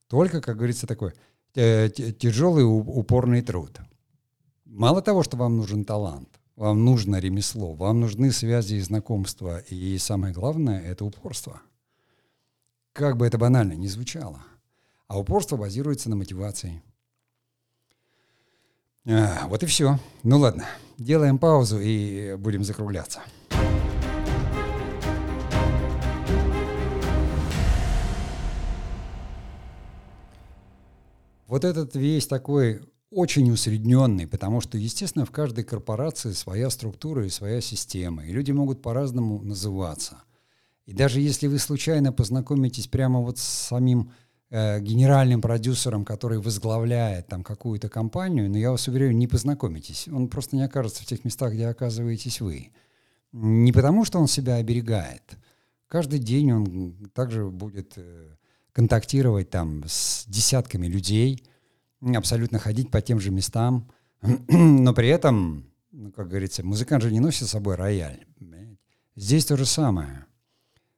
A: Только, как говорится, такой э, тяжелый упорный труд. Мало того, что вам нужен талант, вам нужно ремесло, вам нужны связи и знакомства, и самое главное — это упорство. Как бы это банально ни звучало. а упорство базируется на мотивации. А, вот и все. Ну ладно, делаем паузу и будем закругляться. Вот этот весь такой очень усредненный, потому что, естественно, в каждой корпорации своя структура и своя система, и люди могут по-разному называться. И даже если вы случайно познакомитесь прямо вот с самим э, генеральным продюсером, который возглавляет там какую-то компанию, но я вас уверяю, не познакомитесь. Он просто не окажется в тех местах, где оказываетесь вы. Не потому, что он себя оберегает. Каждый день он также будет э, контактировать там с десятками людей, абсолютно ходить по тем же местам, но при этом, ну, как говорится, музыкант же не носит с собой рояль. Здесь то же самое.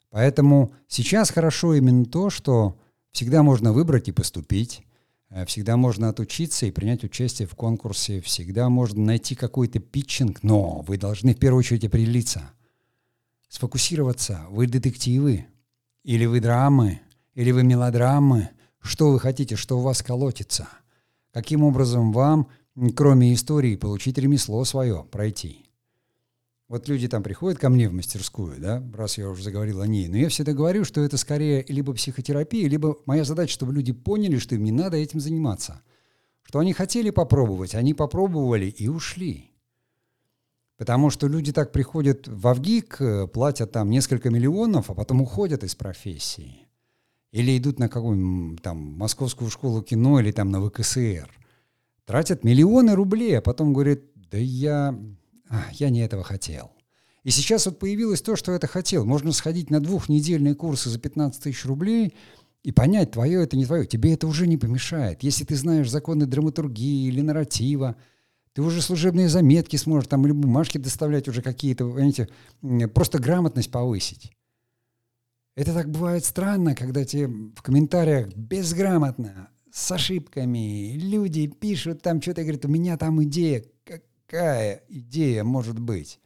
A: Поэтому сейчас хорошо именно то, что всегда можно выбрать и поступить, э, всегда можно отучиться и принять участие в конкурсе, всегда можно найти какой-то питчинг, но вы должны в первую очередь определиться, сфокусироваться. Вы детективы, или вы драмы, или вы мелодрамы, что вы хотите, что у вас колотится, каким образом вам, кроме истории, получить ремесло свое, пройти. Вот люди там приходят ко мне в мастерскую, да, раз я уже заговорил о ней, но я всегда говорю, что это скорее либо психотерапия, либо моя задача, чтобы люди поняли, что им не надо этим заниматься. Что они хотели попробовать, они попробовали и ушли. Потому что люди так приходят в Авгик, э, платят там несколько миллионов, а потом уходят из профессии. Или идут на какую-нибудь там московскую школу кино или там на ВКСР. Тратят миллионы рублей, а потом говорят, да я а, я не этого хотел. И сейчас вот появилось то, что это хотел. Можно сходить на двухнедельные курсы за 15 тысяч рублей и понять, твое это не твое. Тебе это уже не помешает. Если ты знаешь законы драматургии или нарратива, ты уже служебные заметки сможешь, там или бумажки доставлять уже какие-то, понимаете, просто грамотность повысить. Это так бывает странно, когда тебе в комментариях безграмотно, с ошибками, люди пишут там что-то, говорят, у меня там идея, какая идея может быть,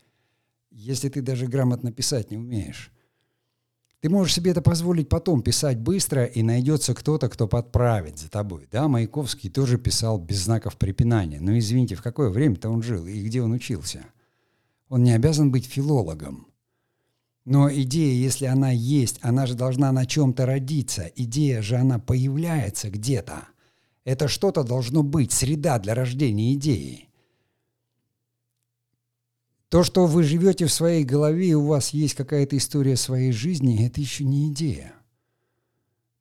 A: если ты даже грамотно писать не умеешь? Ты можешь себе это позволить потом писать быстро, и найдется кто-то, кто подправит за тобой. Да, Маяковский тоже писал без знаков препинания. Но извините, в какое время-то он жил и где он учился? Он не обязан быть филологом. Но идея, если она есть, она же должна на чем-то родиться. Идея же она появляется где-то. Это что-то должно быть, среда для рождения идеи. То, что вы живете в своей голове, и у вас есть какая-то история своей жизни, это еще не идея.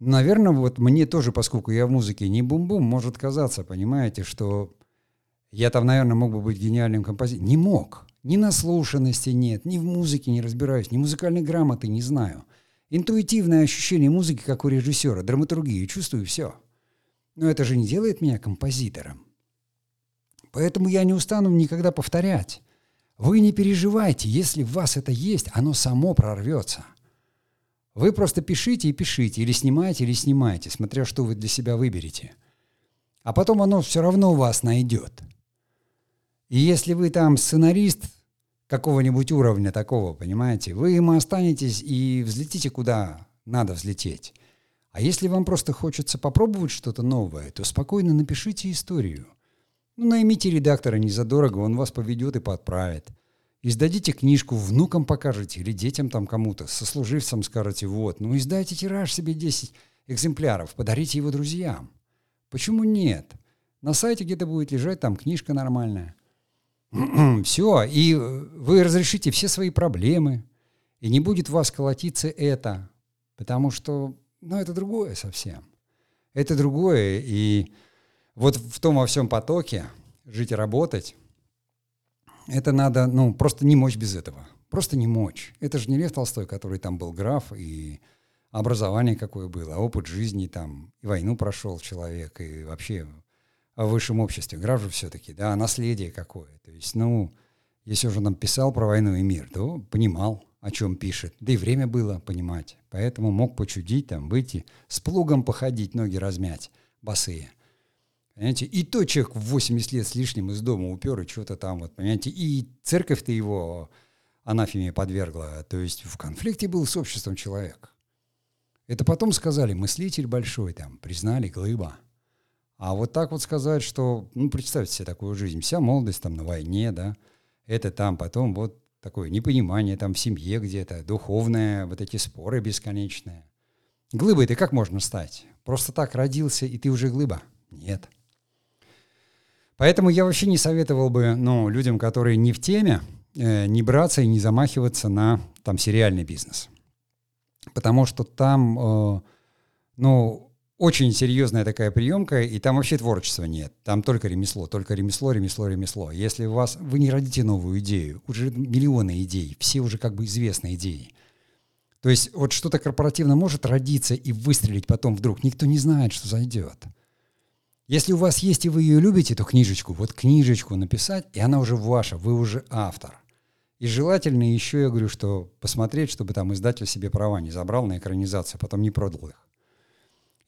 A: Наверное, вот мне тоже, поскольку я в музыке не бум-бум, может казаться, понимаете, что я там, наверное, мог бы быть гениальным композитором. Не мог. Ни наслушанности нет, ни в музыке не разбираюсь, ни музыкальной грамоты не знаю. Интуитивное ощущение музыки, как у режиссера, драматургию, чувствую все. Но это же не делает меня композитором. Поэтому я не устану никогда повторять. Вы не переживайте, если в вас это есть, оно само прорвется. Вы просто пишите и пишите, или снимайте, или снимайте, смотря что вы для себя выберете. А потом оно все равно вас найдет. И если вы там сценарист какого-нибудь уровня такого, понимаете, вы им останетесь и взлетите куда надо взлететь. А если вам просто хочется попробовать что-то новое, то спокойно напишите историю – ну, наймите редактора незадорого, он вас поведет и подправит. Издадите книжку, внукам покажете или детям там кому-то, сослуживцам скажете, вот, ну издайте тираж себе 10 экземпляров, подарите его друзьям. Почему нет? На сайте где-то будет лежать там книжка нормальная. все, и вы разрешите все свои проблемы, и не будет вас колотиться это, потому что, ну, это другое совсем. Это другое, и вот в том во всем потоке жить и работать, это надо, ну, просто не мочь без этого. Просто не мочь. Это же не Лев Толстой, который там был граф, и образование какое было, опыт жизни там, и войну прошел человек, и вообще в высшем обществе. Же все-таки, да, наследие какое. То есть, ну, если уже нам писал про войну и мир, то понимал, о чем пишет. Да и время было понимать. Поэтому мог почудить, там, выйти, с плугом походить, ноги размять, босые – Понимаете? И то человек в 80 лет с лишним из дома упер и что-то там, вот, понимаете? И церковь-то его анафеме подвергла. То есть в конфликте был с обществом человек. Это потом сказали, мыслитель большой, там, признали, глыба. А вот так вот сказать, что, ну, представьте себе такую жизнь, вся молодость там на войне, да, это там потом вот такое непонимание там в семье где-то, духовное, вот эти споры бесконечные. Глыбой ты как можно стать? Просто так родился, и ты уже глыба? Нет. Поэтому я вообще не советовал бы ну, людям, которые не в теме, э, не браться и не замахиваться на там сериальный бизнес. Потому что там, э, ну, очень серьезная такая приемка, и там вообще творчества нет. Там только ремесло, только ремесло, ремесло, ремесло. Если у вас, вы не родите новую идею, уже миллионы идей, все уже как бы известные идеи. То есть вот что-то корпоративно может родиться и выстрелить потом вдруг. Никто не знает, что зайдет. Если у вас есть и вы ее любите, то книжечку, вот книжечку написать, и она уже ваша, вы уже автор. И желательно еще, я говорю, что посмотреть, чтобы там издатель себе права не забрал на экранизацию, а потом не продал их.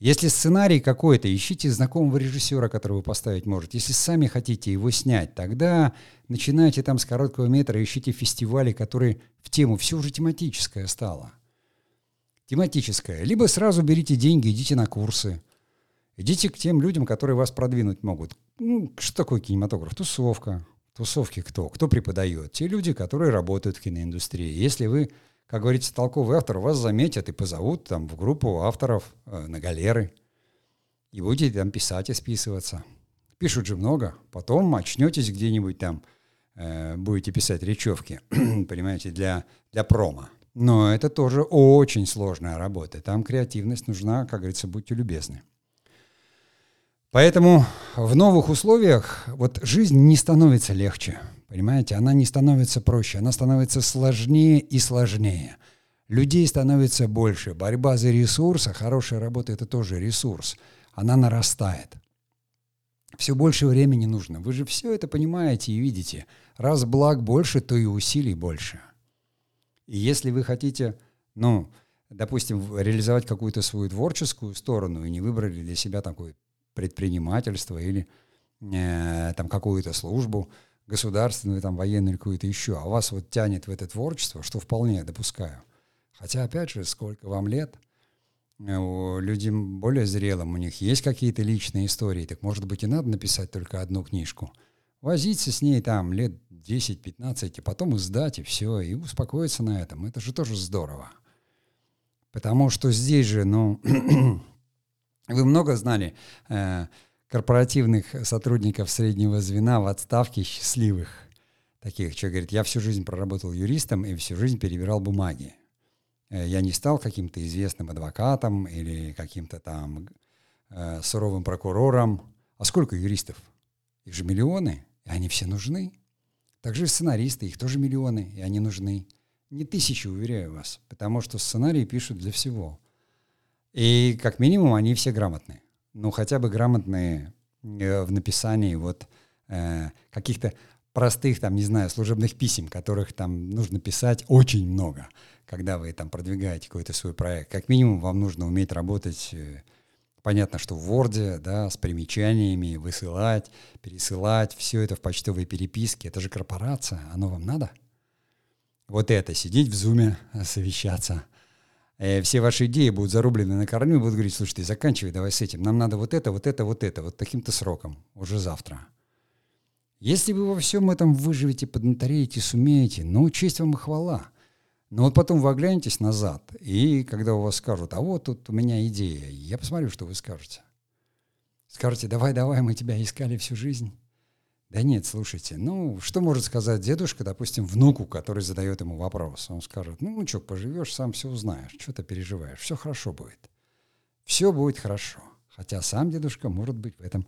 A: Если сценарий какой-то, ищите знакомого режиссера, которого поставить можете. Если сами хотите его снять, тогда начинайте там с короткого метра, ищите фестивали, которые в тему, все уже тематическое стало. Тематическое. Либо сразу берите деньги, идите на курсы. Идите к тем людям, которые вас продвинуть могут. Ну, что такое кинематограф? Тусовка. Тусовки кто? Кто преподает? Те люди, которые работают в киноиндустрии. Если вы как говорится, толковый автор, вас заметят и позовут там в группу авторов э, на галеры. И будете там писать и списываться. Пишут же много. Потом очнетесь где-нибудь там, э, будете писать речевки, понимаете, для, для промо. Но это тоже очень сложная работа. Там креативность нужна, как говорится, будьте любезны. Поэтому в новых условиях вот жизнь не становится легче. Понимаете, она не становится проще, она становится сложнее и сложнее. Людей становится больше. Борьба за ресурс, а хорошая работа – это тоже ресурс. Она нарастает. Все больше времени нужно. Вы же все это понимаете и видите. Раз благ больше, то и усилий больше. И если вы хотите, ну, допустим, реализовать какую-то свою творческую сторону и не выбрали для себя такое предпринимательство или э, там какую-то службу, государственную, там, военную какую-то еще, а вас вот тянет в это творчество, что вполне допускаю. Хотя, опять же, сколько вам лет, э, людям более зрелым, у них есть какие-то личные истории, так, может быть, и надо написать только одну книжку. Возиться с ней там лет 10-15, и потом издать, и все, и успокоиться на этом. Это же тоже здорово. Потому что здесь же, ну, вы много знали э, корпоративных сотрудников среднего звена в отставке счастливых. Таких, что говорит, я всю жизнь проработал юристом и всю жизнь перебирал бумаги. Э, я не стал каким-то известным адвокатом или каким-то там э, суровым прокурором. А сколько юристов? Их же миллионы, и они все нужны. Также сценаристы, их тоже миллионы, и они нужны. Не тысячи, уверяю вас, потому что сценарии пишут для всего. И как минимум они все грамотные ну, хотя бы грамотные э, в написании вот э, каких-то простых, там, не знаю, служебных писем, которых там нужно писать очень много, когда вы там продвигаете какой-то свой проект. Как минимум вам нужно уметь работать, э, понятно, что в Word, да, с примечаниями, высылать, пересылать, все это в почтовой переписке. Это же корпорация, оно вам надо? Вот это, сидеть в зуме, совещаться – э, все ваши идеи будут зарублены на корню и будут говорить, слушай, ты заканчивай, давай с этим. Нам надо вот это, вот это, вот это, вот таким-то сроком, уже завтра. Если вы во всем этом выживете, поднатореете, сумеете, ну, честь вам и хвала. Но вот потом вы оглянетесь назад, и когда у вас скажут, а вот тут у меня идея, я посмотрю, что вы скажете. Скажете, давай, давай, мы тебя искали всю жизнь. Да нет, слушайте, ну, что может сказать дедушка, допустим, внуку, который задает ему вопрос? Он скажет, ну, ну что, поживешь, сам все узнаешь, что ты переживаешь, все хорошо будет. Все будет хорошо. Хотя сам дедушка, может быть, в этом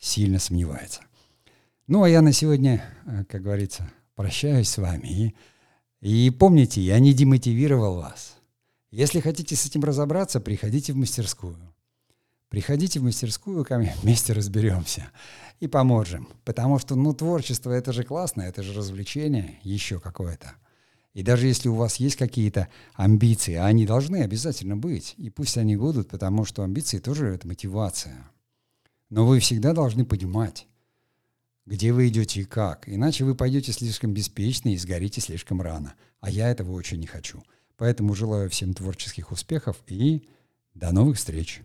A: сильно сомневается. Ну, а я на сегодня, э, как говорится, прощаюсь с вами. И, и помните, я не демотивировал вас. Если хотите с этим разобраться, приходите в мастерскую. Приходите в мастерскую ко мне, вместе разберемся и поможем. Потому что, ну, творчество — это же классно, это же развлечение еще какое-то. И даже если у вас есть какие-то амбиции, а они должны обязательно быть, и пусть они будут, потому что амбиции тоже — это мотивация. Но вы всегда должны понимать, где вы идете и как. Иначе вы пойдете слишком беспечно и сгорите слишком рано. А я этого очень не хочу. Поэтому желаю всем творческих успехов и До новых встреч!